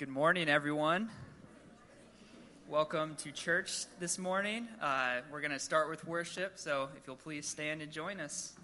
Good morning, everyone. Welcome to church this morning. Uh, we're going to start with worship, so if you'll please stand and join us.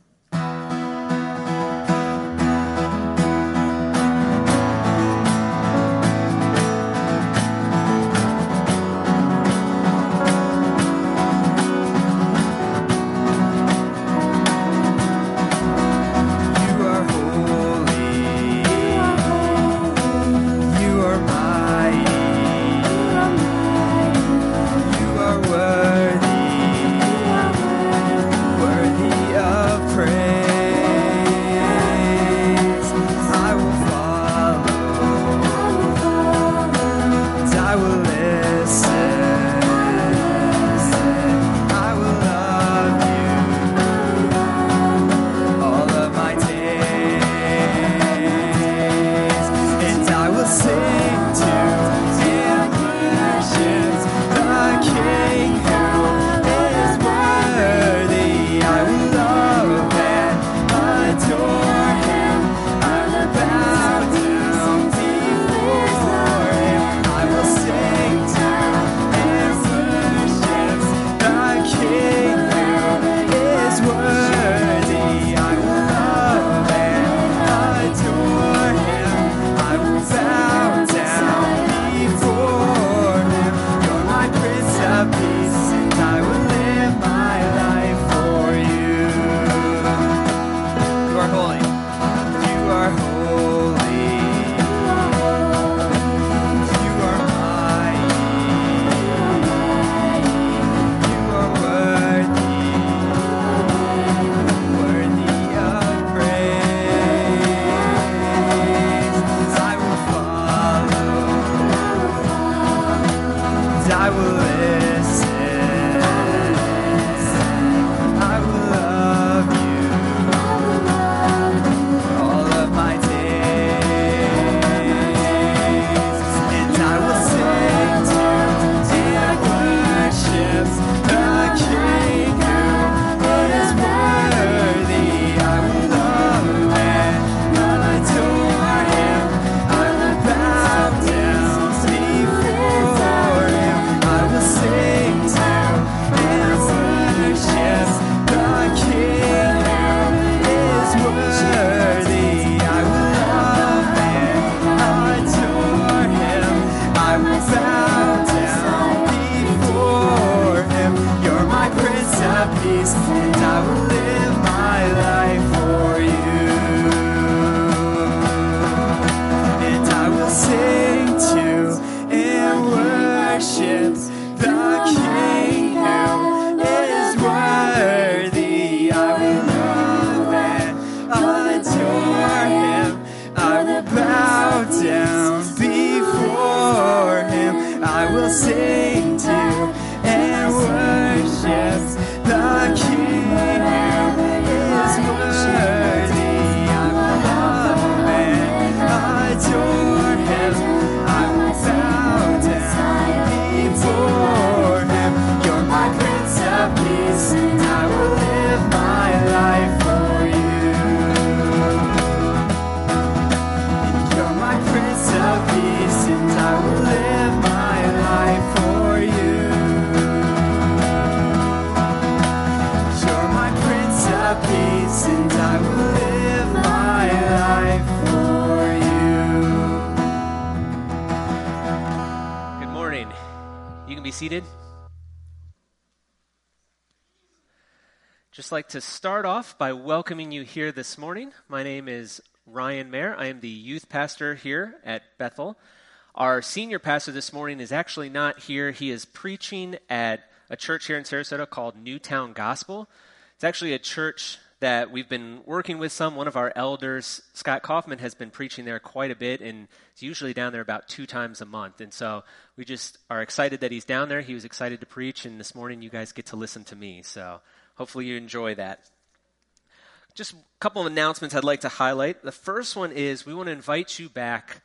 Like to start off by welcoming you here this morning. My name is Ryan Mayer. I am the youth pastor here at Bethel. Our senior pastor this morning is actually not here. He is preaching at a church here in Sarasota called Newtown Gospel. It's actually a church that we've been working with some. One of our elders, Scott Kaufman, has been preaching there quite a bit, and he's usually down there about two times a month. And so we just are excited that he's down there. He was excited to preach, and this morning you guys get to listen to me. So hopefully you enjoy that. Just a couple of announcements I'd like to highlight. The first one is we want to invite you back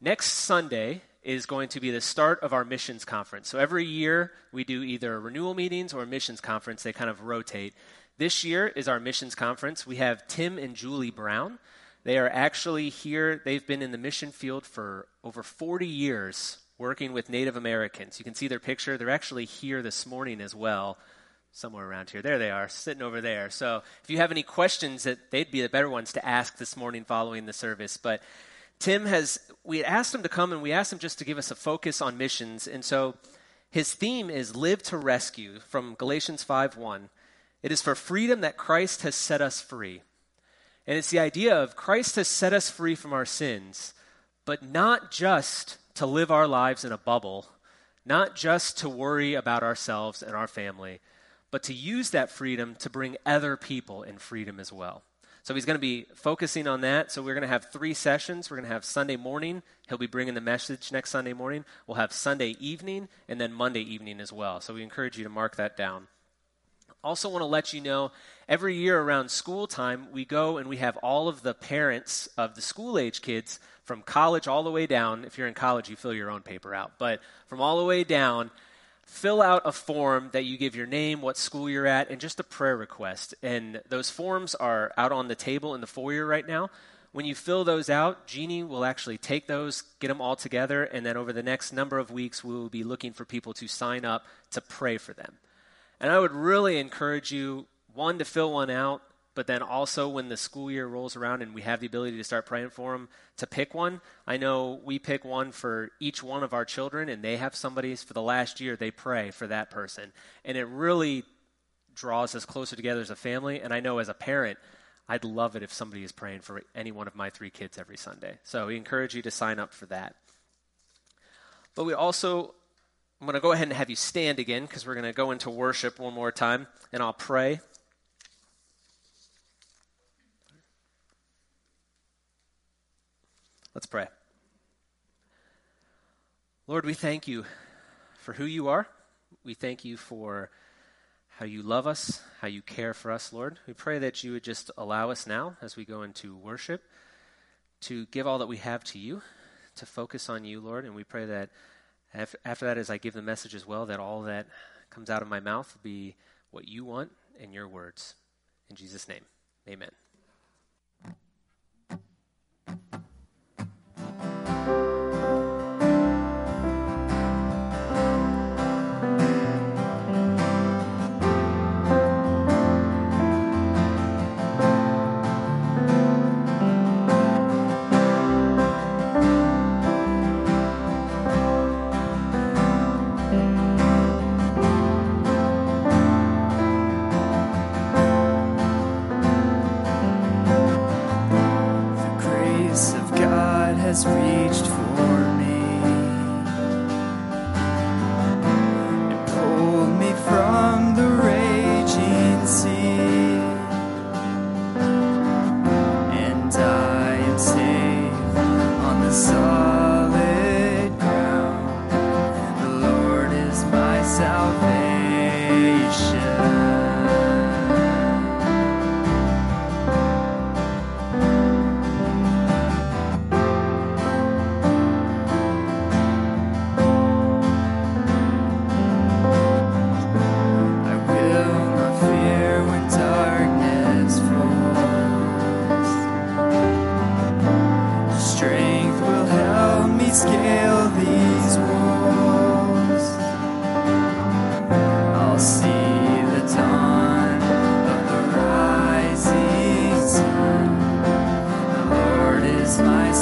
next Sunday is going to be the start of our missions conference. So every year we do either renewal meetings or a missions conference. They kind of rotate. This year is our missions conference. We have Tim and Julie Brown. They are actually here. They've been in the mission field for over 40 years working with Native Americans. You can see their picture. They're actually here this morning as well, somewhere around here. There they are, sitting over there. So if you have any questions, that they'd be the better ones to ask this morning following the service. But Tim has, we asked him to come and we asked him just to give us a focus on missions. And so his theme is Live to Rescue from Galatians 5 1. It is for freedom that Christ has set us free. And it's the idea of Christ has set us free from our sins, but not just to live our lives in a bubble, not just to worry about ourselves and our family, but to use that freedom to bring other people in freedom as well. So he's going to be focusing on that. So we're going to have three sessions. We're going to have Sunday morning. He'll be bringing the message next Sunday morning. We'll have Sunday evening and then Monday evening as well. So we encourage you to mark that down. Also, want to let you know every year around school time, we go and we have all of the parents of the school age kids from college all the way down. If you're in college, you fill your own paper out. But from all the way down, fill out a form that you give your name, what school you're at, and just a prayer request. And those forms are out on the table in the foyer right now. When you fill those out, Jeannie will actually take those, get them all together, and then over the next number of weeks, we will be looking for people to sign up to pray for them. And I would really encourage you, one, to fill one out, but then also when the school year rolls around and we have the ability to start praying for them, to pick one. I know we pick one for each one of our children, and they have somebody's for the last year, they pray for that person. And it really draws us closer together as a family. And I know as a parent, I'd love it if somebody is praying for any one of my three kids every Sunday. So we encourage you to sign up for that. But we also I'm going to go ahead and have you stand again because we're going to go into worship one more time, and I'll pray. Let's pray. Lord, we thank you for who you are. We thank you for how you love us, how you care for us, Lord. We pray that you would just allow us now, as we go into worship, to give all that we have to you, to focus on you, Lord. And we pray that after that, as I give the message as well, that all that comes out of my mouth will be what you want in your words. In Jesus' name, amen. free.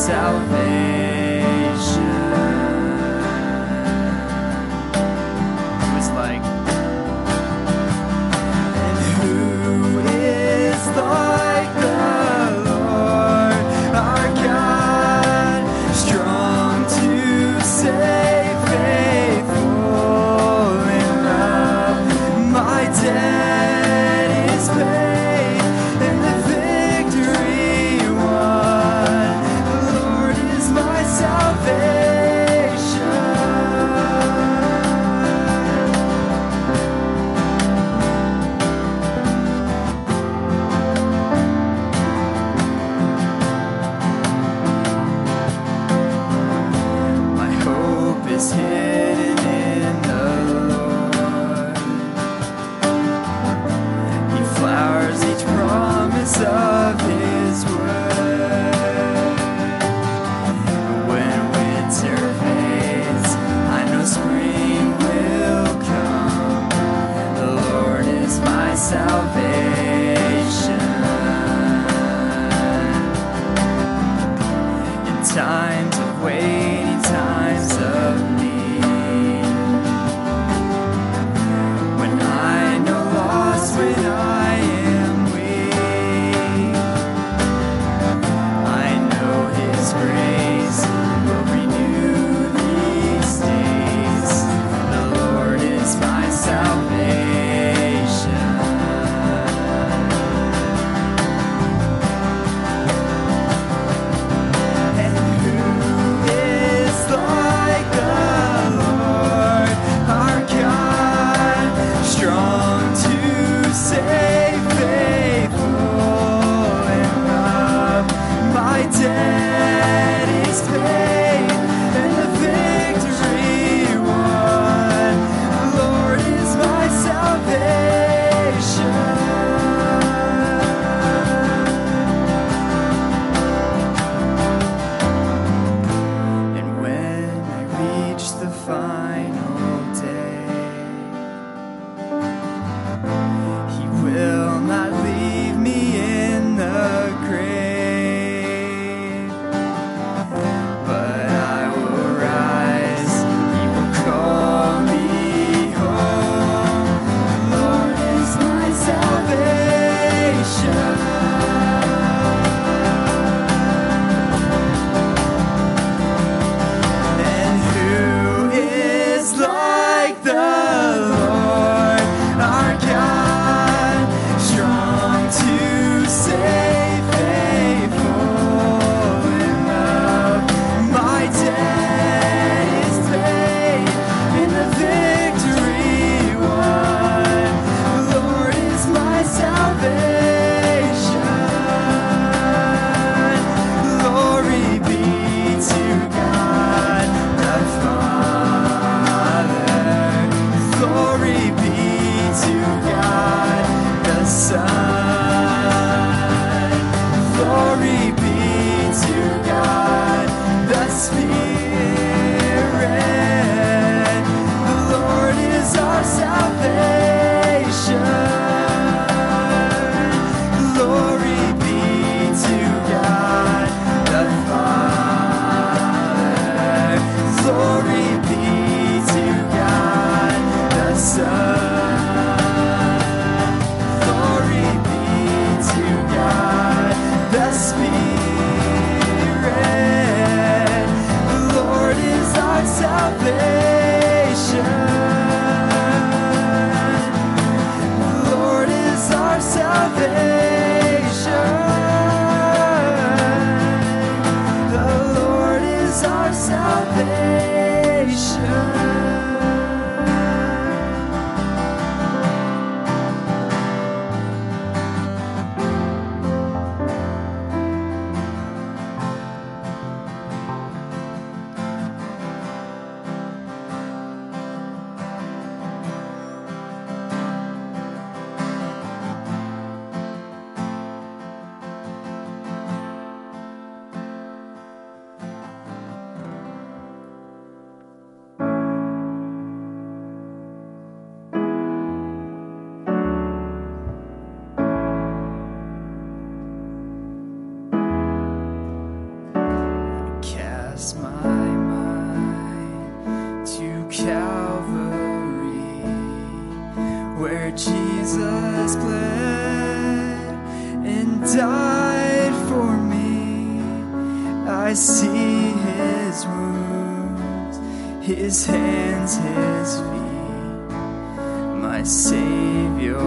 salvation. speak. His hands, his feet, my Savior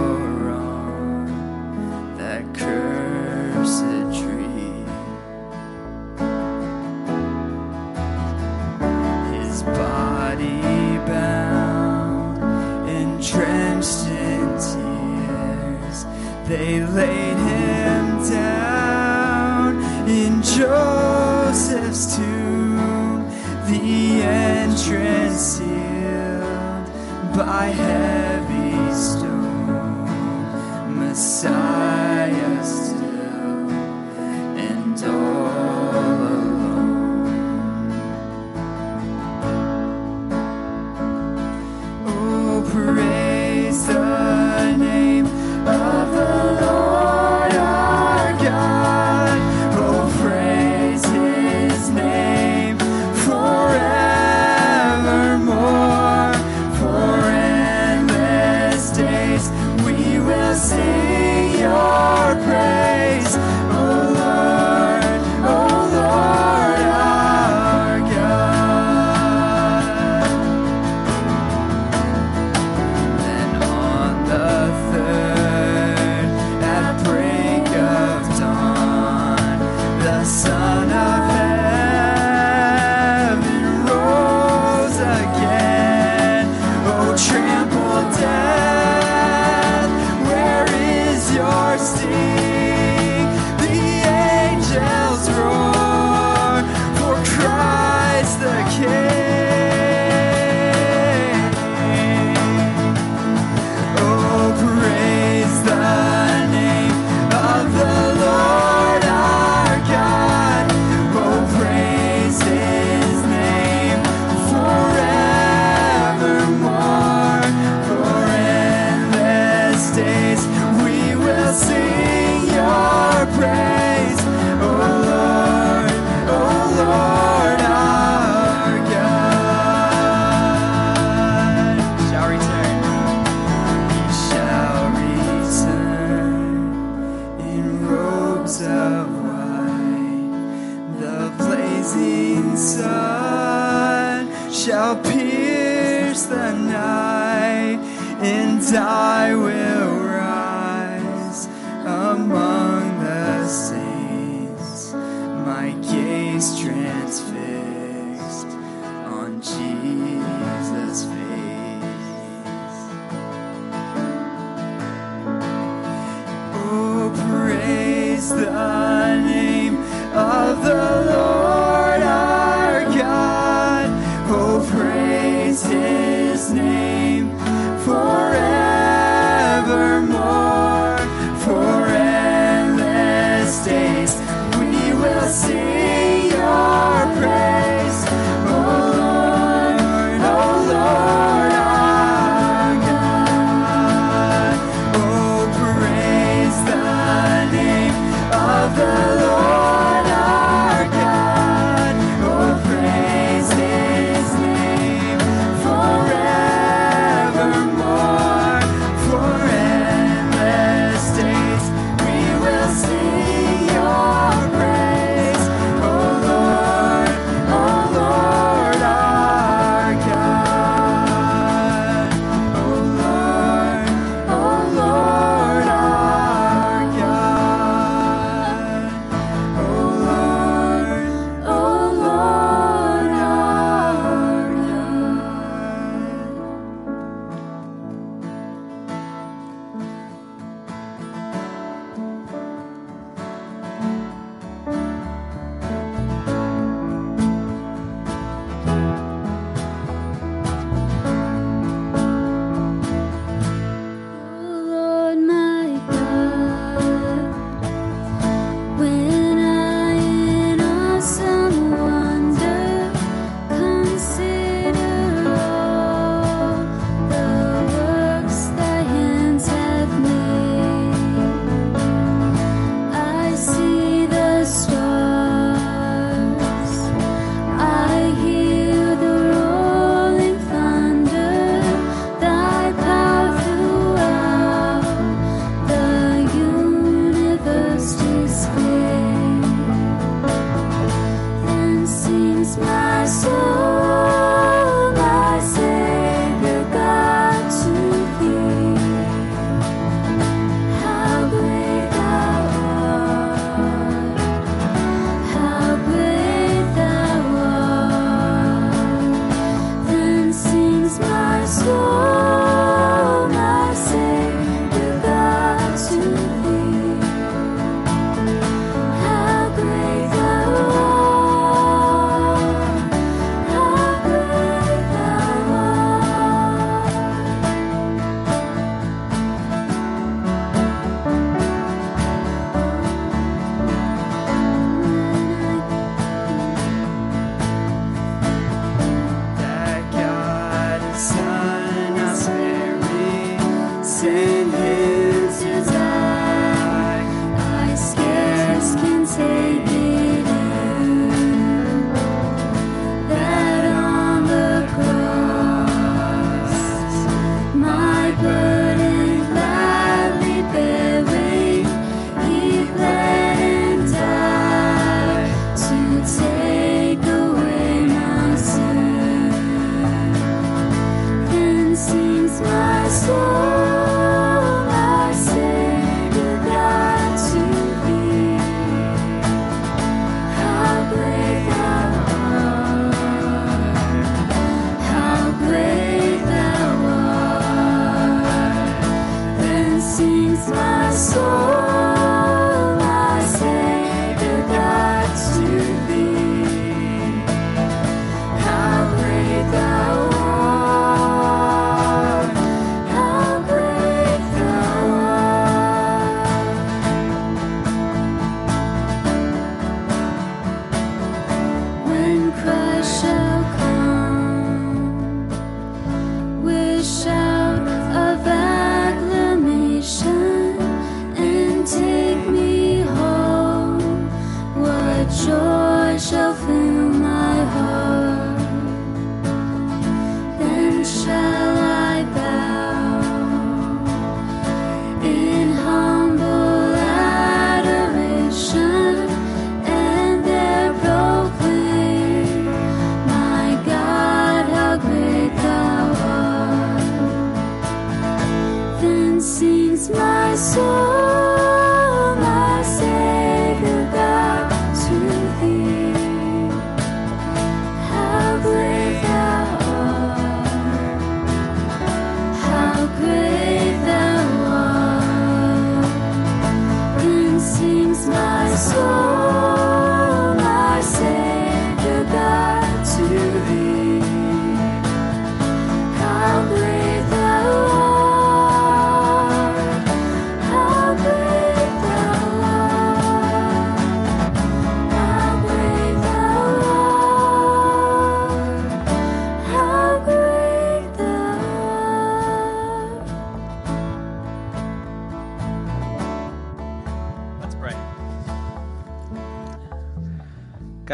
on that cursed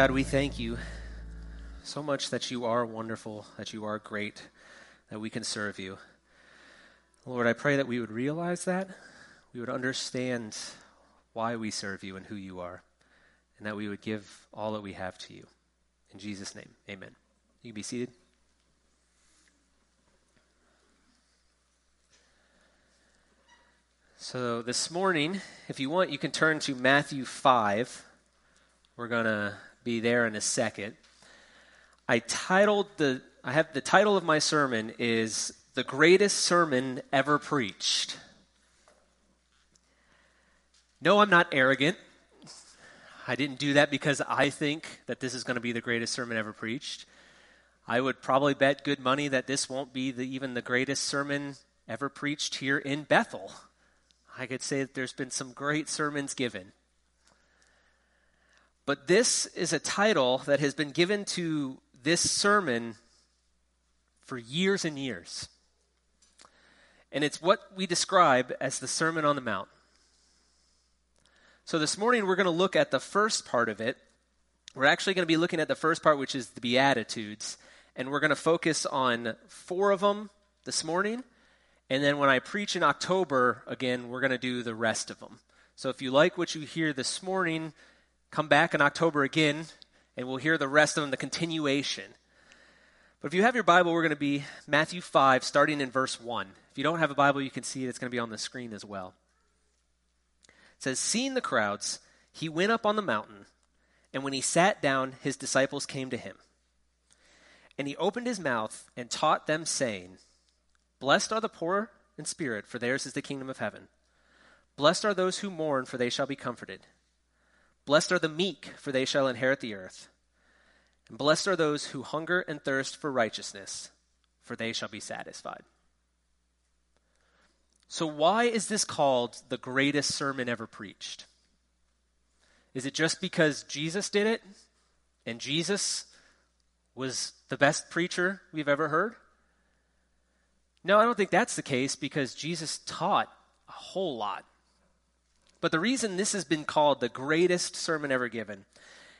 God, we thank you so much that you are wonderful, that you are great, that we can serve you. Lord, I pray that we would realize that, we would understand why we serve you and who you are, and that we would give all that we have to you. In Jesus' name, amen. You can be seated. So, this morning, if you want, you can turn to Matthew 5. We're going to be there in a second. I titled the I have the title of my sermon is The Greatest Sermon Ever Preached. No, I'm not arrogant. I didn't do that because I think that this is going to be the greatest sermon ever preached. I would probably bet good money that this won't be the, even the greatest sermon ever preached here in Bethel. I could say that there's been some great sermons given. But this is a title that has been given to this sermon for years and years. And it's what we describe as the Sermon on the Mount. So this morning we're going to look at the first part of it. We're actually going to be looking at the first part, which is the Beatitudes. And we're going to focus on four of them this morning. And then when I preach in October, again, we're going to do the rest of them. So if you like what you hear this morning, come back in October again, and we'll hear the rest of them, the continuation. But if you have your Bible, we're going to be Matthew 5, starting in verse 1. If you don't have a Bible, you can see it. It's going to be on the screen as well. It says, Seeing the crowds, he went up on the mountain, and when he sat down, his disciples came to him. And he opened his mouth and taught them, saying, Blessed are the poor in spirit, for theirs is the kingdom of heaven. Blessed are those who mourn, for they shall be comforted. Blessed are the meek, for they shall inherit the earth. And blessed are those who hunger and thirst for righteousness, for they shall be satisfied. So, why is this called the greatest sermon ever preached? Is it just because Jesus did it and Jesus was the best preacher we've ever heard? No, I don't think that's the case because Jesus taught a whole lot. But the reason this has been called the greatest sermon ever given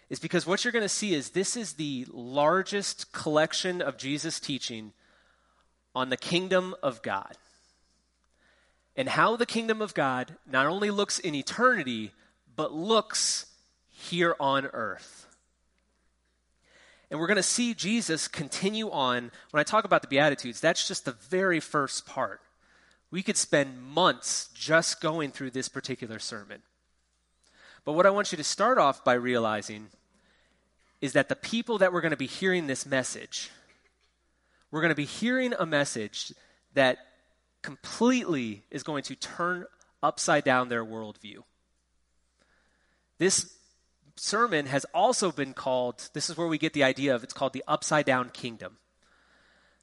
is because what you're going to see is this is the largest collection of Jesus' teaching on the kingdom of God. And how the kingdom of God not only looks in eternity, but looks here on earth. And we're going to see Jesus continue on. When I talk about the Beatitudes, that's just the very first part. We could spend months just going through this particular sermon. But what I want you to start off by realizing is that the people that we're going to be hearing this message, we're going to be hearing a message that completely is going to turn upside down their worldview. This sermon has also been called, this is where we get the idea of it's called the upside down kingdom.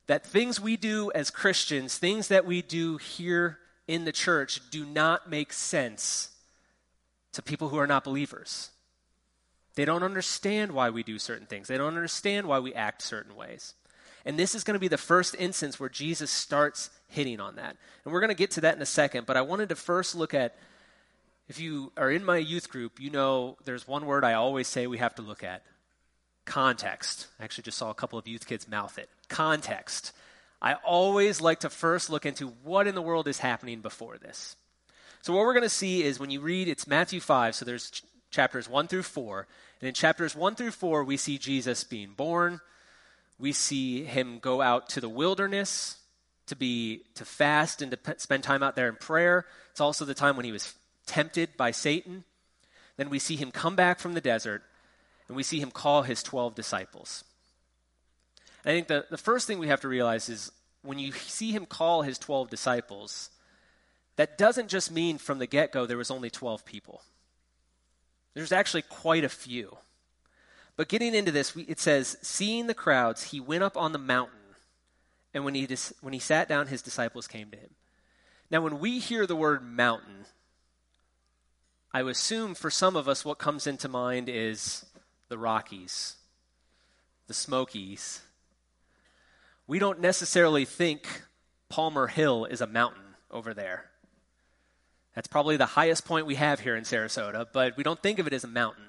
That things we do as Christians, things that we do here in the church, do not make sense to people who are not believers. They don't understand why we do certain things, they don't understand why we act certain ways. And this is going to be the first instance where Jesus starts hitting on that. And we're going to get to that in a second, but I wanted to first look at if you are in my youth group, you know there's one word I always say we have to look at context. I actually just saw a couple of youth kids mouth it. Context. I always like to first look into what in the world is happening before this. So, what we're going to see is when you read, it's Matthew 5, so there's ch- chapters 1 through 4. And in chapters 1 through 4, we see Jesus being born. We see him go out to the wilderness to be to fast and to spend time out there in prayer. It's also the time when he was tempted by Satan. Then we see him come back from the desert, and we see him call his 12 disciples. I think the, the first thing we have to realize is when you see him call his 12 disciples, that doesn't just mean from the get go there was only 12 people. There's actually quite a few. But getting into this, it says, Seeing the crowds, he went up on the mountain, and when he, dis- when he sat down, his disciples came to him. Now, when we hear the word mountain, I assume for some of us, what comes into mind is the Rockies, the Smokies. We don't necessarily think Palmer Hill is a mountain over there. That's probably the highest point we have here in Sarasota, but we don't think of it as a mountain.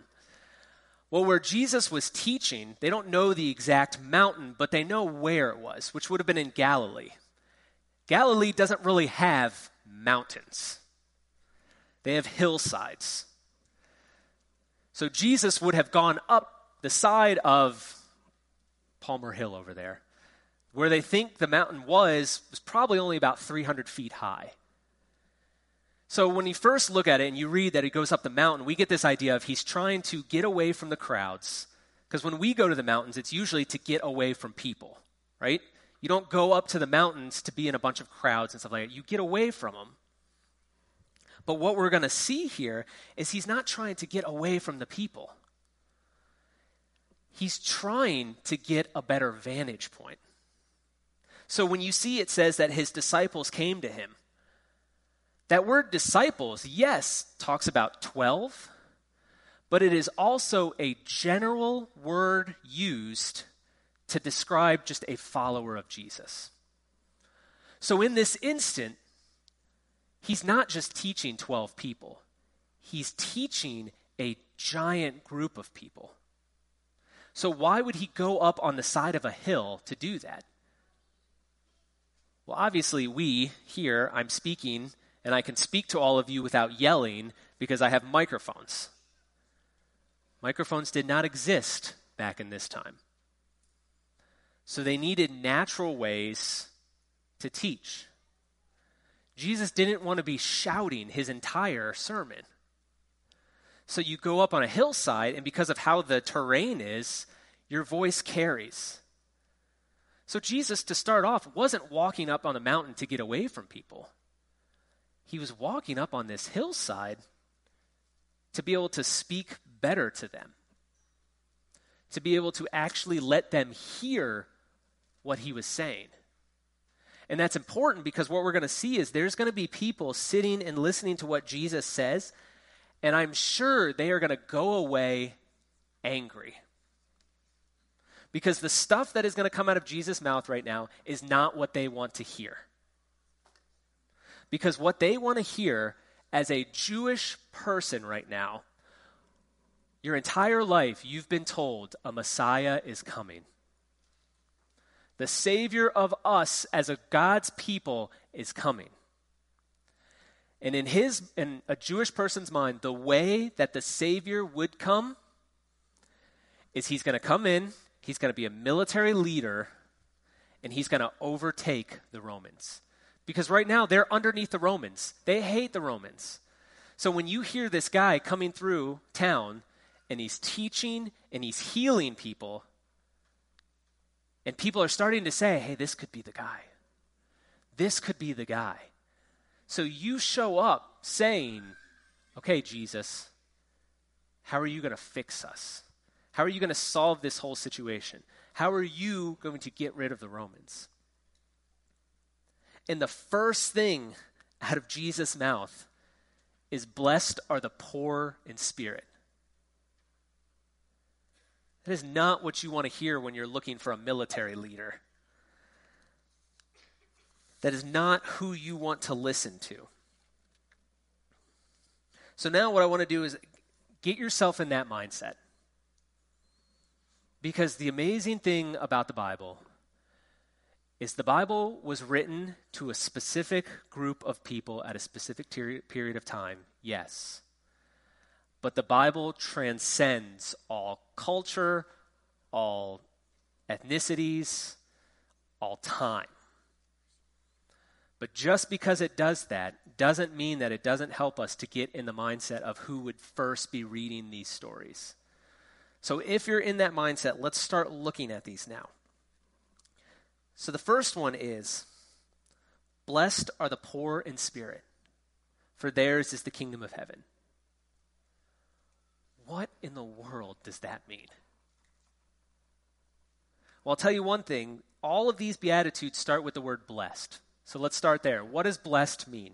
Well, where Jesus was teaching, they don't know the exact mountain, but they know where it was, which would have been in Galilee. Galilee doesn't really have mountains, they have hillsides. So Jesus would have gone up the side of Palmer Hill over there. Where they think the mountain was, was probably only about 300 feet high. So when you first look at it and you read that he goes up the mountain, we get this idea of he's trying to get away from the crowds. Because when we go to the mountains, it's usually to get away from people, right? You don't go up to the mountains to be in a bunch of crowds and stuff like that. You get away from them. But what we're going to see here is he's not trying to get away from the people. He's trying to get a better vantage point. So when you see it says that his disciples came to him, that word disciples, yes, talks about 12, but it is also a general word used to describe just a follower of Jesus. So in this instant, he's not just teaching 12 people, he's teaching a giant group of people. So why would he go up on the side of a hill to do that? Well, obviously, we here, I'm speaking and I can speak to all of you without yelling because I have microphones. Microphones did not exist back in this time. So they needed natural ways to teach. Jesus didn't want to be shouting his entire sermon. So you go up on a hillside, and because of how the terrain is, your voice carries. So Jesus, to start off, wasn't walking up on the mountain to get away from people he was walking up on this hillside to be able to speak better to them, to be able to actually let them hear what he was saying. And that's important because what we're going to see is there's going to be people sitting and listening to what Jesus says, and I'm sure they are going to go away angry. Because the stuff that is going to come out of Jesus' mouth right now is not what they want to hear. Because what they want to hear as a Jewish person right now, your entire life, you've been told a Messiah is coming. The Savior of us as a God's people is coming. And in his in a Jewish person's mind, the way that the Savior would come is he's going to come in, he's going to be a military leader, and he's going to overtake the Romans. Because right now they're underneath the Romans. They hate the Romans. So when you hear this guy coming through town and he's teaching and he's healing people, and people are starting to say, hey, this could be the guy. This could be the guy. So you show up saying, okay, Jesus, how are you going to fix us? How are you going to solve this whole situation? How are you going to get rid of the Romans? And the first thing out of Jesus' mouth is blessed are the poor in spirit. That is not what you want to hear when you're looking for a military leader. That is not who you want to listen to. So now, what I want to do is get yourself in that mindset. Because the amazing thing about the Bible is the Bible was written to a specific group of people at a specific ter- period of time, yes. But the Bible transcends all culture, all ethnicities, all time. But just because it does that doesn't mean that it doesn't help us to get in the mindset of who would first be reading these stories. So if you're in that mindset, let's start looking at these now. So the first one is Blessed are the poor in spirit, for theirs is the kingdom of heaven. What in the world does that mean? Well, I'll tell you one thing. All of these Beatitudes start with the word blessed. So let's start there. What does blessed mean?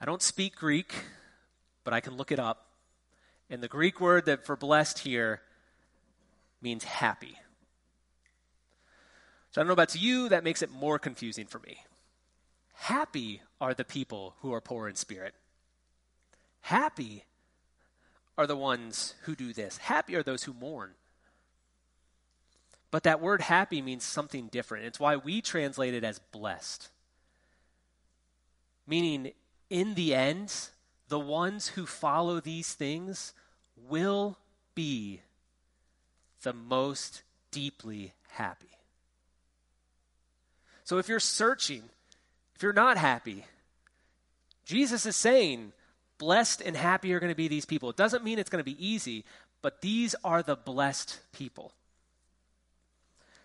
I don't speak Greek, but I can look it up. And the Greek word that for blessed here means happy. So I don't know about you, that makes it more confusing for me. Happy are the people who are poor in spirit. Happy are the ones who do this. Happy are those who mourn. But that word happy means something different. It's why we translate it as blessed. Meaning, in the end, the ones who follow these things will be the most deeply happy. So if you're searching, if you're not happy, Jesus is saying, blessed and happy are going to be these people. It doesn't mean it's going to be easy, but these are the blessed people.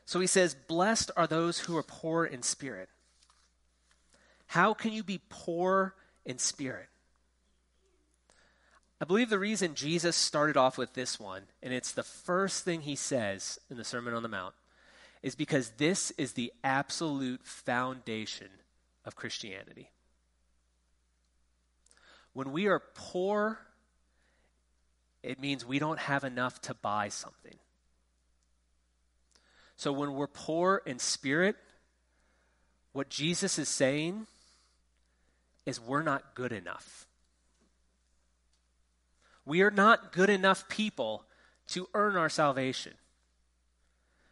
So he says, Blessed are those who are poor in spirit. How can you be poor in spirit? I believe the reason Jesus started off with this one, and it's the first thing he says in the Sermon on the Mount, is because this is the absolute foundation of Christianity. When we are poor, it means we don't have enough to buy something. So when we're poor in spirit, what Jesus is saying is we're not good enough. We are not good enough people to earn our salvation.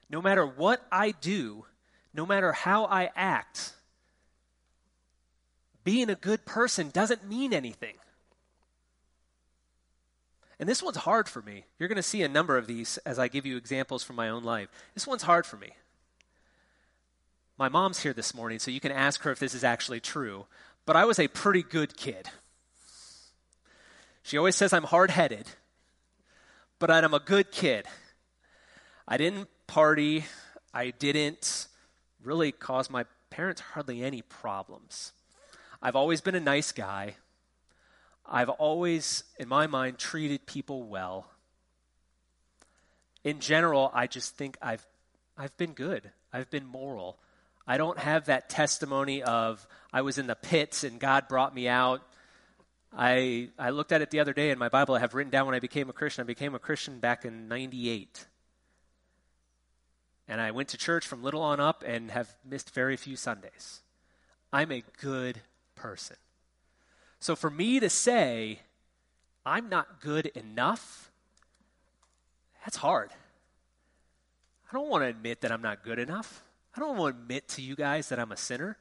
No matter what I do, no matter how I act, being a good person doesn't mean anything. And this one's hard for me. You're going to see a number of these as I give you examples from my own life. This one's hard for me. My mom's here this morning, so you can ask her if this is actually true. But I was a pretty good kid. She always says I'm hard headed, but I'm a good kid. I didn't party, I didn't really cause my parents hardly any problems. I've always been a nice guy. I've always, in my mind, treated people well. In general, I just think I've, I've been good. I've been moral. I don't have that testimony of I was in the pits and God brought me out. I, I looked at it the other day in my Bible. I have written down when I became a Christian. I became a Christian back in 98. And I went to church from little on up and have missed very few Sundays. I'm a good person. So for me to say, I'm not good enough, that's hard. I don't want to admit that I'm not good enough. I don't want to admit to you guys that I'm a sinner.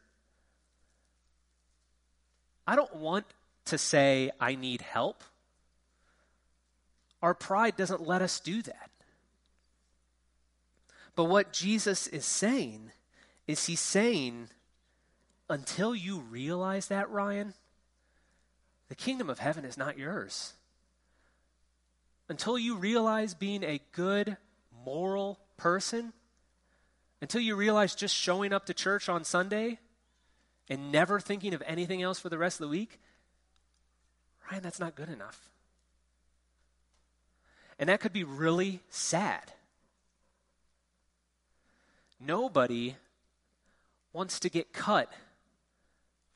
I don't want to say I need help. Our pride doesn't let us do that. But what Jesus is saying is he's saying, until you realize that, Ryan, the kingdom of heaven is not yours. Until you realize being a good, moral person, until you realize just showing up to church on Sunday and never thinking of anything else for the rest of the week, Ryan, that's not good enough. And that could be really sad. Nobody wants to get cut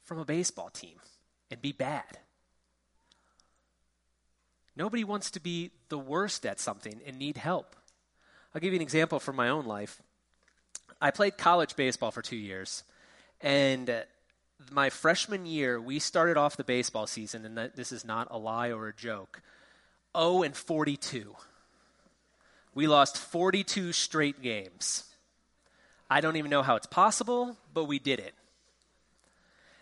from a baseball team and be bad. Nobody wants to be the worst at something and need help. I'll give you an example from my own life. I played college baseball for two years, and uh, my freshman year, we started off the baseball season, and this is not a lie or a joke 0 and 42. We lost 42 straight games. I don't even know how it's possible, but we did it.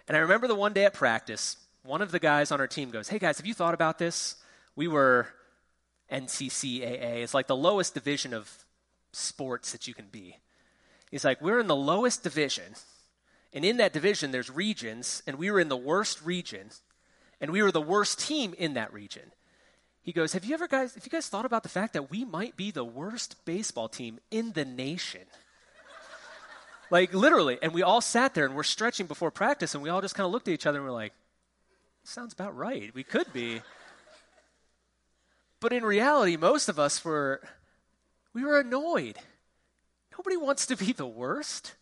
And I remember the one day at practice, one of the guys on our team goes, Hey guys, have you thought about this? we were NCCAA. It's like the lowest division of sports that you can be. He's like, we're in the lowest division. And in that division, there's regions, and we were in the worst region, and we were the worst team in that region. He goes, Have you ever guys, have you guys thought about the fact that we might be the worst baseball team in the nation? like, literally. And we all sat there and we're stretching before practice, and we all just kind of looked at each other and we're like, Sounds about right. We could be. But in reality, most of us were, we were annoyed. Nobody wants to be the worst.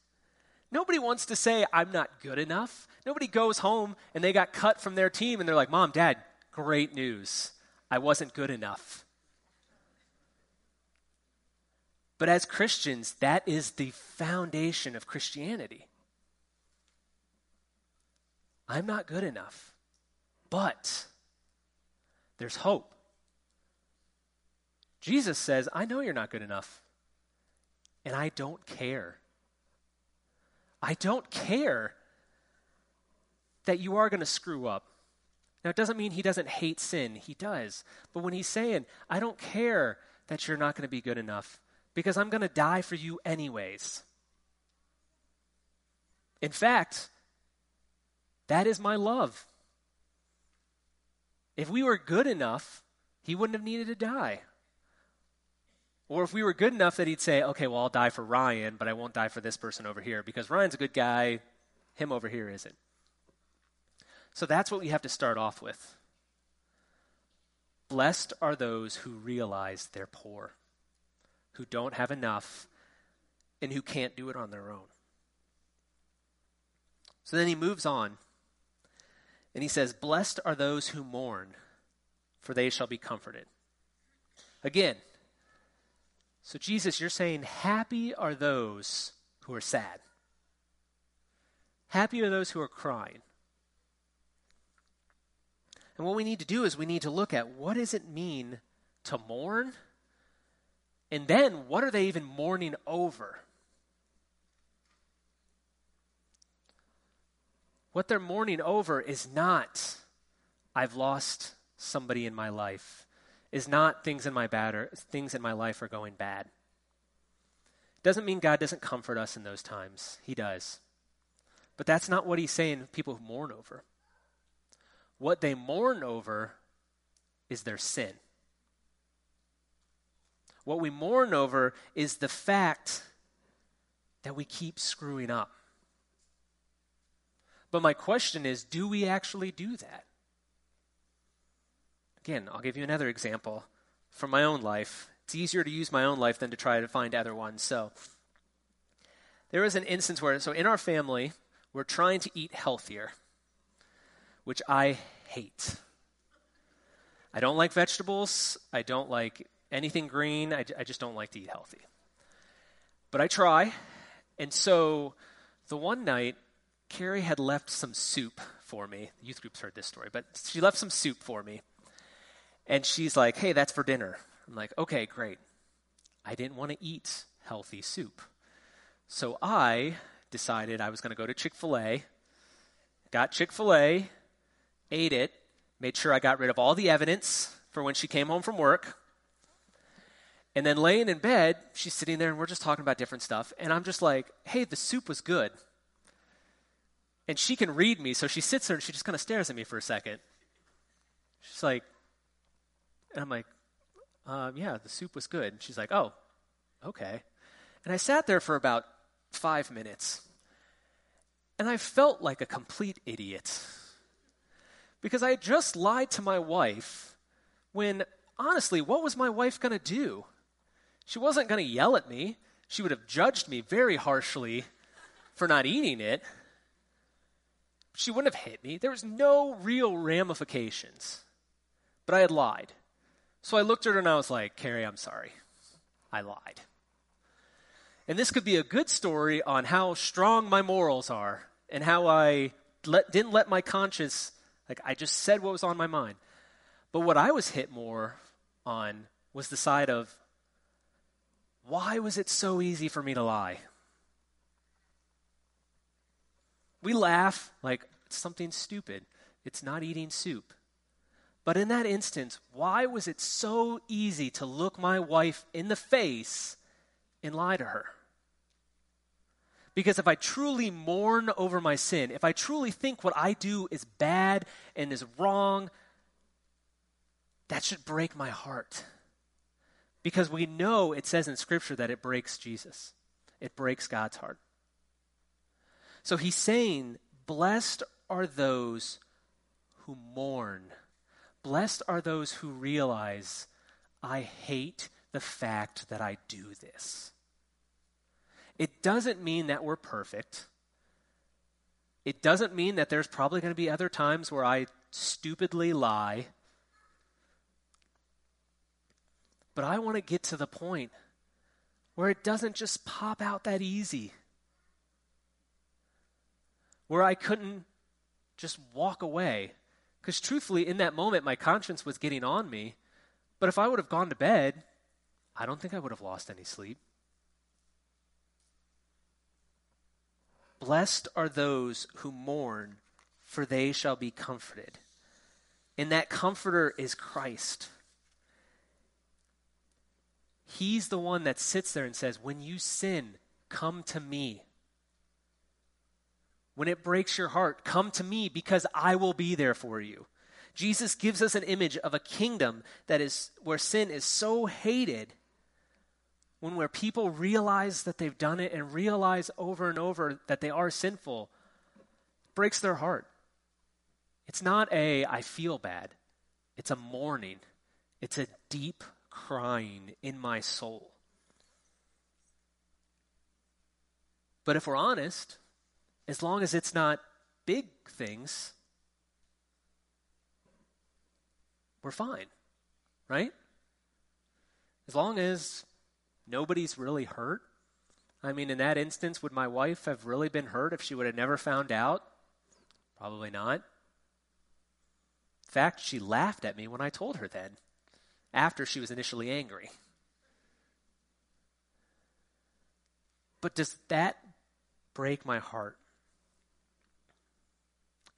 Nobody wants to say, I'm not good enough. Nobody goes home and they got cut from their team and they're like, Mom, Dad, great news. I wasn't good enough. But as Christians, that is the foundation of Christianity. I'm not good enough, but there's hope. Jesus says, I know you're not good enough. And I don't care. I don't care that you are going to screw up. Now, it doesn't mean he doesn't hate sin. He does. But when he's saying, I don't care that you're not going to be good enough because I'm going to die for you anyways. In fact, that is my love. If we were good enough, he wouldn't have needed to die. Or if we were good enough that he'd say, okay, well, I'll die for Ryan, but I won't die for this person over here because Ryan's a good guy, him over here isn't. So that's what we have to start off with. Blessed are those who realize they're poor, who don't have enough, and who can't do it on their own. So then he moves on, and he says, Blessed are those who mourn, for they shall be comforted. Again, so, Jesus, you're saying, happy are those who are sad. Happy are those who are crying. And what we need to do is we need to look at what does it mean to mourn? And then what are they even mourning over? What they're mourning over is not, I've lost somebody in my life is not things in my bad or things in my life are going bad. Doesn't mean God doesn't comfort us in those times. He does. But that's not what he's saying people mourn over. What they mourn over is their sin. What we mourn over is the fact that we keep screwing up. But my question is do we actually do that? Again, I'll give you another example from my own life. It's easier to use my own life than to try to find other ones. So, there was an instance where, so in our family, we're trying to eat healthier, which I hate. I don't like vegetables. I don't like anything green. I, I just don't like to eat healthy. But I try. And so the one night, Carrie had left some soup for me. The youth groups heard this story, but she left some soup for me. And she's like, hey, that's for dinner. I'm like, okay, great. I didn't want to eat healthy soup. So I decided I was going to go to Chick fil A, got Chick fil A, ate it, made sure I got rid of all the evidence for when she came home from work. And then laying in bed, she's sitting there and we're just talking about different stuff. And I'm just like, hey, the soup was good. And she can read me, so she sits there and she just kind of stares at me for a second. She's like, and I'm like, um, yeah, the soup was good. And she's like, oh, okay. And I sat there for about five minutes. And I felt like a complete idiot. Because I just lied to my wife when, honestly, what was my wife going to do? She wasn't going to yell at me. She would have judged me very harshly for not eating it. She wouldn't have hit me. There was no real ramifications. But I had lied. So I looked at her and I was like, Carrie, I'm sorry. I lied. And this could be a good story on how strong my morals are and how I let, didn't let my conscience, like, I just said what was on my mind. But what I was hit more on was the side of, why was it so easy for me to lie? We laugh like it's something stupid. It's not eating soup. But in that instance, why was it so easy to look my wife in the face and lie to her? Because if I truly mourn over my sin, if I truly think what I do is bad and is wrong, that should break my heart. Because we know it says in Scripture that it breaks Jesus, it breaks God's heart. So he's saying, Blessed are those who mourn Blessed are those who realize, I hate the fact that I do this. It doesn't mean that we're perfect. It doesn't mean that there's probably going to be other times where I stupidly lie. But I want to get to the point where it doesn't just pop out that easy. Where I couldn't just walk away because truthfully, in that moment, my conscience was getting on me. But if I would have gone to bed I don't think I would have lost any sleep. Blessed are those who mourn, for they shall be comforted. And that comforter is Christ. He's the one that sits there and says, When you sin, come to me. When it breaks your heart, come to me because I will be there for you. Jesus gives us an image of a kingdom that is where sin is so hated when where people realize that they've done it and realize over and over that they are sinful breaks their heart. It's not a I feel bad. It's a mourning. It's a deep crying in my soul. But if we're honest, as long as it's not big things, we're fine, right? As long as nobody's really hurt. I mean, in that instance, would my wife have really been hurt if she would have never found out? Probably not. In fact, she laughed at me when I told her then, after she was initially angry. But does that break my heart?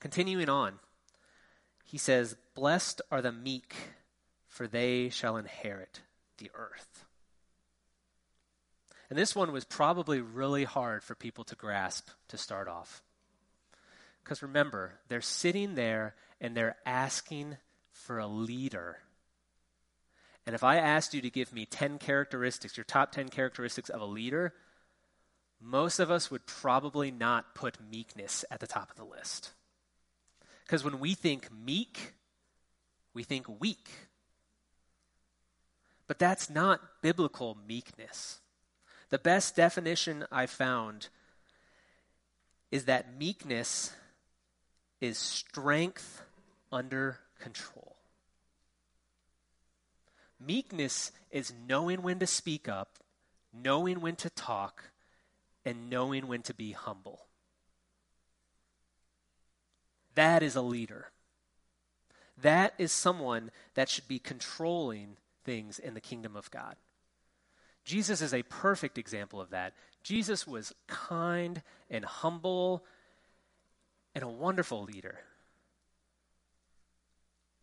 Continuing on, he says, Blessed are the meek, for they shall inherit the earth. And this one was probably really hard for people to grasp to start off. Because remember, they're sitting there and they're asking for a leader. And if I asked you to give me 10 characteristics, your top 10 characteristics of a leader, most of us would probably not put meekness at the top of the list. Because when we think meek, we think weak. But that's not biblical meekness. The best definition I found is that meekness is strength under control. Meekness is knowing when to speak up, knowing when to talk, and knowing when to be humble. That is a leader. That is someone that should be controlling things in the kingdom of God. Jesus is a perfect example of that. Jesus was kind and humble and a wonderful leader.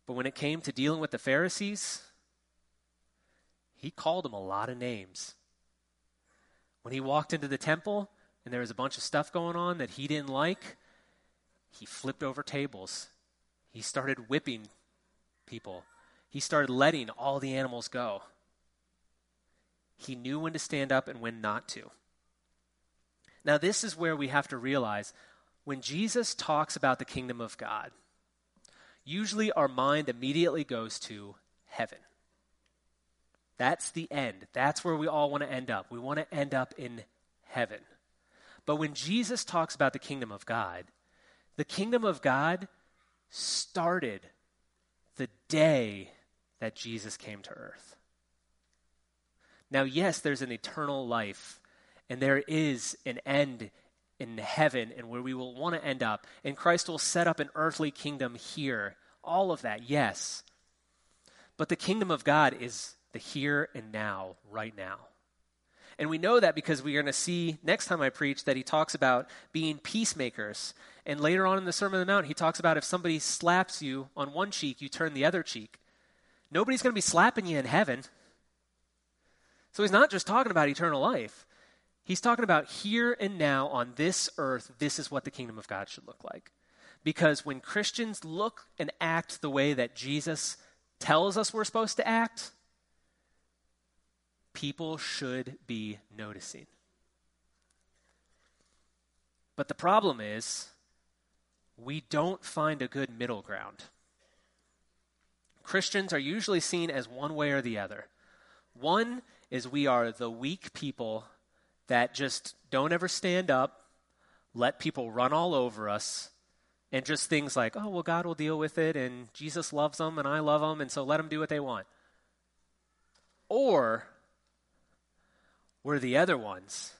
But when it came to dealing with the Pharisees, he called them a lot of names. When he walked into the temple and there was a bunch of stuff going on that he didn't like, he flipped over tables. He started whipping people. He started letting all the animals go. He knew when to stand up and when not to. Now, this is where we have to realize when Jesus talks about the kingdom of God, usually our mind immediately goes to heaven. That's the end. That's where we all want to end up. We want to end up in heaven. But when Jesus talks about the kingdom of God, the kingdom of God started the day that Jesus came to earth. Now, yes, there's an eternal life, and there is an end in heaven and where we will want to end up. And Christ will set up an earthly kingdom here. All of that, yes. But the kingdom of God is the here and now, right now. And we know that because we're going to see next time I preach that he talks about being peacemakers. And later on in the Sermon on the Mount, he talks about if somebody slaps you on one cheek, you turn the other cheek. Nobody's going to be slapping you in heaven. So he's not just talking about eternal life. He's talking about here and now on this earth, this is what the kingdom of God should look like. Because when Christians look and act the way that Jesus tells us we're supposed to act, people should be noticing. But the problem is, we don't find a good middle ground. Christians are usually seen as one way or the other. One is we are the weak people that just don't ever stand up, let people run all over us, and just things like, oh, well, God will deal with it, and Jesus loves them, and I love them, and so let them do what they want. Or we're the other ones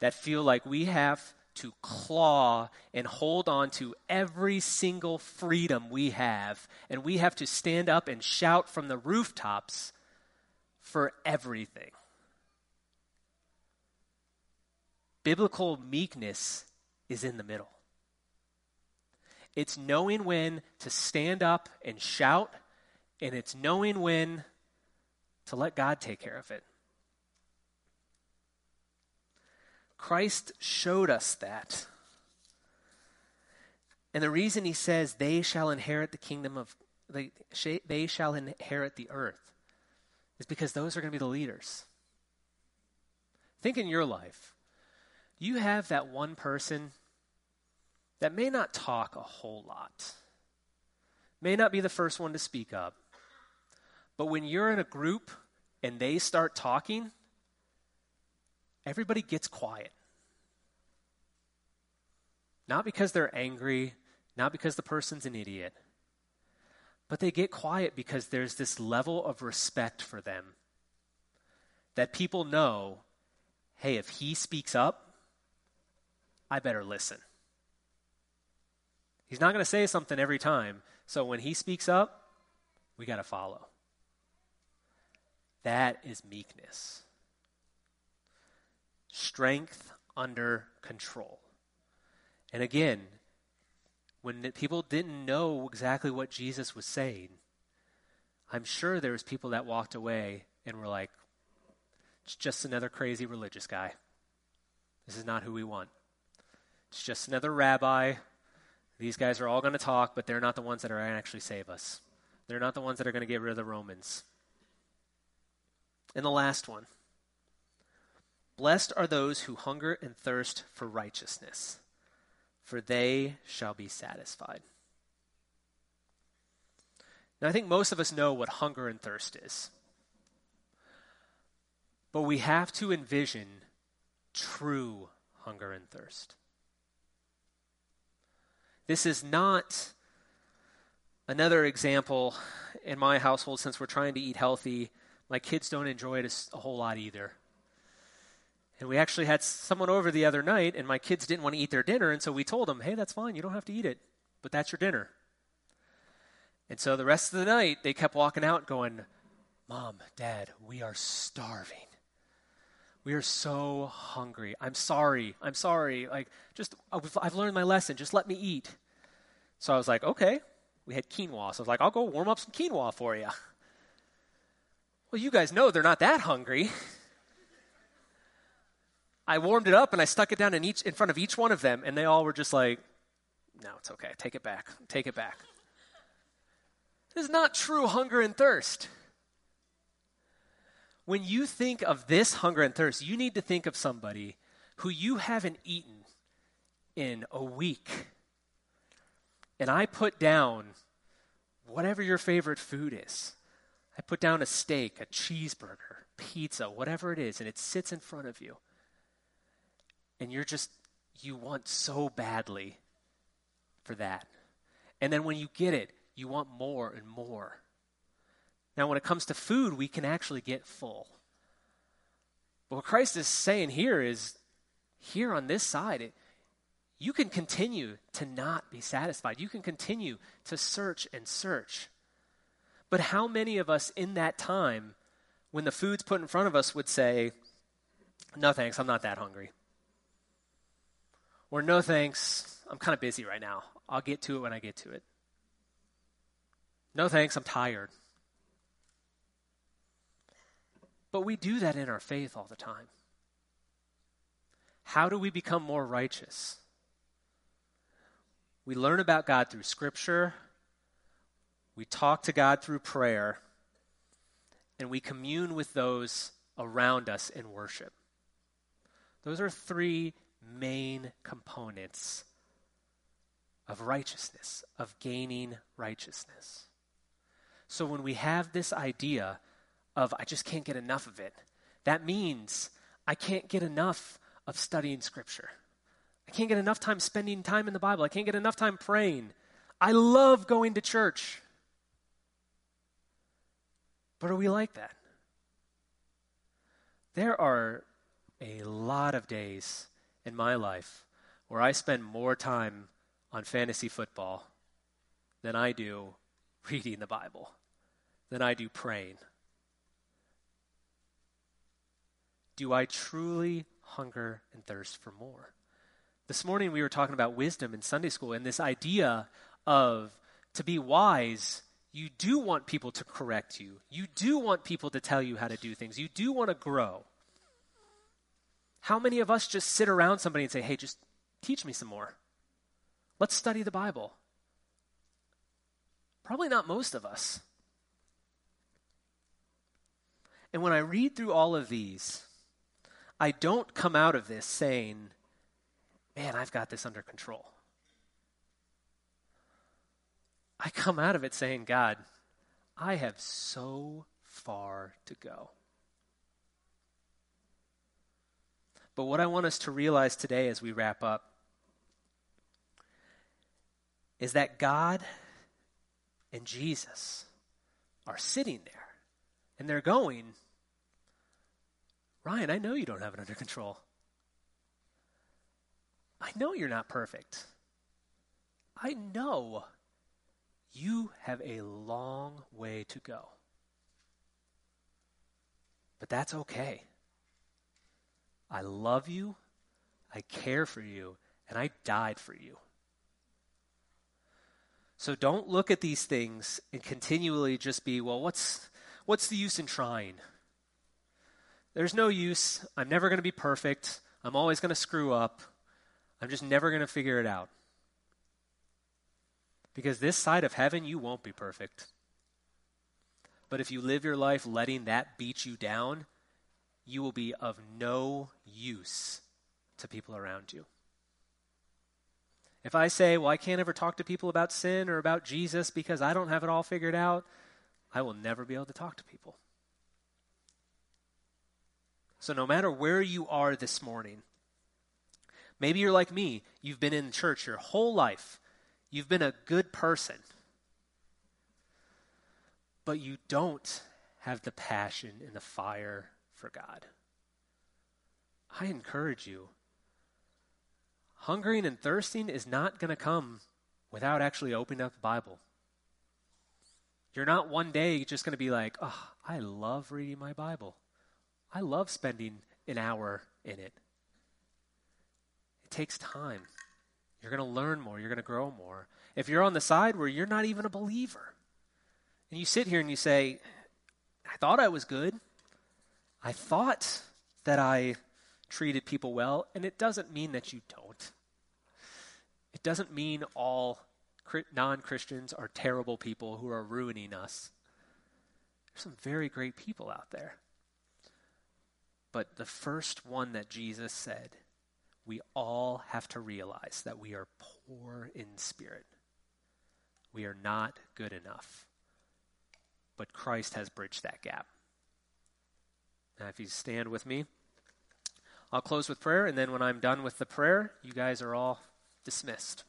that feel like we have to claw and hold on to every single freedom we have, and we have to stand up and shout from the rooftops for everything. Biblical meekness is in the middle. It's knowing when to stand up and shout, and it's knowing when to let God take care of it. Christ showed us that. And the reason he says they shall inherit the kingdom of they, they shall inherit the earth is because those are going to be the leaders. Think in your life. You have that one person that may not talk a whole lot, may not be the first one to speak up, but when you're in a group and they start talking, everybody gets quiet. Not because they're angry, not because the person's an idiot, but they get quiet because there's this level of respect for them that people know hey, if he speaks up, I better listen. He's not going to say something every time, so when he speaks up, we got to follow. That is meekness. Strength under control. And again, when people didn't know exactly what Jesus was saying, I'm sure there was people that walked away and were like, it's just another crazy religious guy. This is not who we want. It's just another rabbi. These guys are all going to talk, but they're not the ones that are going to actually save us. They're not the ones that are going to get rid of the Romans. And the last one Blessed are those who hunger and thirst for righteousness, for they shall be satisfied. Now, I think most of us know what hunger and thirst is. But we have to envision true hunger and thirst. This is not another example in my household since we're trying to eat healthy. My kids don't enjoy it a, whole lot either. And we actually had someone over the other night, and my kids didn't want to eat their dinner, and so we told them, hey, that's fine, you don't have to eat it, but that's your dinner. And so the rest of the night, they kept walking out going, Mom, Dad, we are starving. We are so hungry. I'm sorry. I'm sorry. Like, just, I've learned my lesson. Just let me eat. So I was like, okay. We had quinoa. So I was like, I'll go warm up some quinoa for you. Well, you guys know they're not that hungry. I warmed it up and I stuck it down in each in front of each one of them, and they all were just like, "No, it's okay. Take it back. Take it back." This is not true hunger and thirst. When you think of this hunger and thirst, you need to think of somebody who you haven't eaten in a week. And I put down whatever your favorite food is. I put down a steak, a cheeseburger, pizza, whatever it is, and it sits in front of you. And you're just, you want so badly for that. And then when you get it, you want more and more. Now, when it comes to food, we can actually get full. But what Christ is saying here is here on this side, it, you can continue to not be satisfied. You can continue to search and search. But how many of us in that time, when the food's put in front of us, would say, No thanks, I'm not that hungry? Or no thanks, I'm kind of busy right now. I'll get to it when I get to it. No thanks, I'm tired. But we do that in our faith all the time. How do we become more righteous? We learn about God through Scripture, we talk to God through prayer, and we commune with those around us in worship. Those are three main components of righteousness, of gaining righteousness. So when we have this idea of I just can't get enough of it. That means I can't get enough of studying Scripture. I can't get enough time spending time in the Bible. I can't get enough time praying. I love going to church. But are we like that? There are a lot of days in my life where I spend more time on fantasy football than I do reading the Bible, than I do praying. do I truly hunger and thirst for more? This morning we were talking about wisdom in Sunday school and this idea of to be wise, you do want people to correct you. You do want people to tell you how to do things. You do want to grow. How many of us just sit around somebody and say, hey, just teach me some more? Let's study the Bible. Probably not most of us. And when I read through all of these, I don't come out of this saying, man, I've got this under control. I come out of it saying, God, I have so far to go. But what I want us to realize today as we wrap up is that God and Jesus are sitting there and they're going, Ryan, I know you don't have it under control. I know you're not perfect. I know you have a long way to go. But that's okay. I love you, I care for you, and I died for you. So don't look at these things and continually just be, well, what's, what's the use in trying? There's no use. I'm never going to be perfect. I'm always going to screw up. I'm just never going to figure it out. Because this side of heaven, you won't be perfect. But if you live your life letting that beat you down, you will be of no use to people around you. If I say, well, I can't ever talk to people about sin or about Jesus because I don't have it all figured out, I will never be able to talk to people. So, no matter where you are this morning, maybe you're like me, you've been in church your whole life, you've been a good person, but you don't have the passion and the fire for God. I encourage you hungering and thirsting is not going to come without actually opening up the Bible. You're not one day just going to be like, oh, I love reading my Bible. I love spending an hour in it. It takes time. You're going to learn more. You're going to grow more. If you're on the side where you're not even a believer, and you sit here and you say, I thought I was good. I thought that I treated people well, and it doesn't mean that you don't. It doesn't mean all non Christians are terrible people who are ruining us. There's some very great people out there. But the first one that Jesus said, we all have to realize that we are poor in spirit. We are not good enough. But Christ has bridged that gap. Now, if you stand with me, I'll close with prayer, and then when I'm done with the prayer, you guys are all dismissed.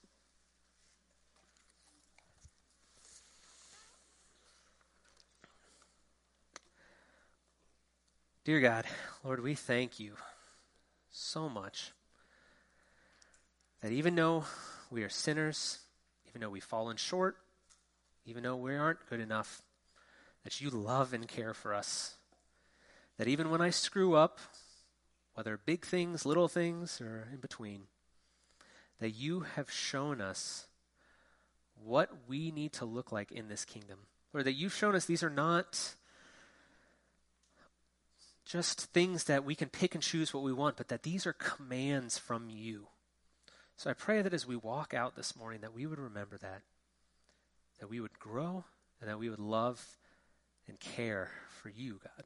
Dear God, Lord, we thank you so much that even though we are sinners, even though we've fallen short, even though we aren't good enough, that you love and care for us. That even when I screw up, whether big things, little things, or in between, that you have shown us what we need to look like in this kingdom. Or that you've shown us these are not just things that we can pick and choose what we want, but that these are commands from you. So I pray that as we walk out this morning, that we would remember that, that we would grow, and that we would love and care for you, God.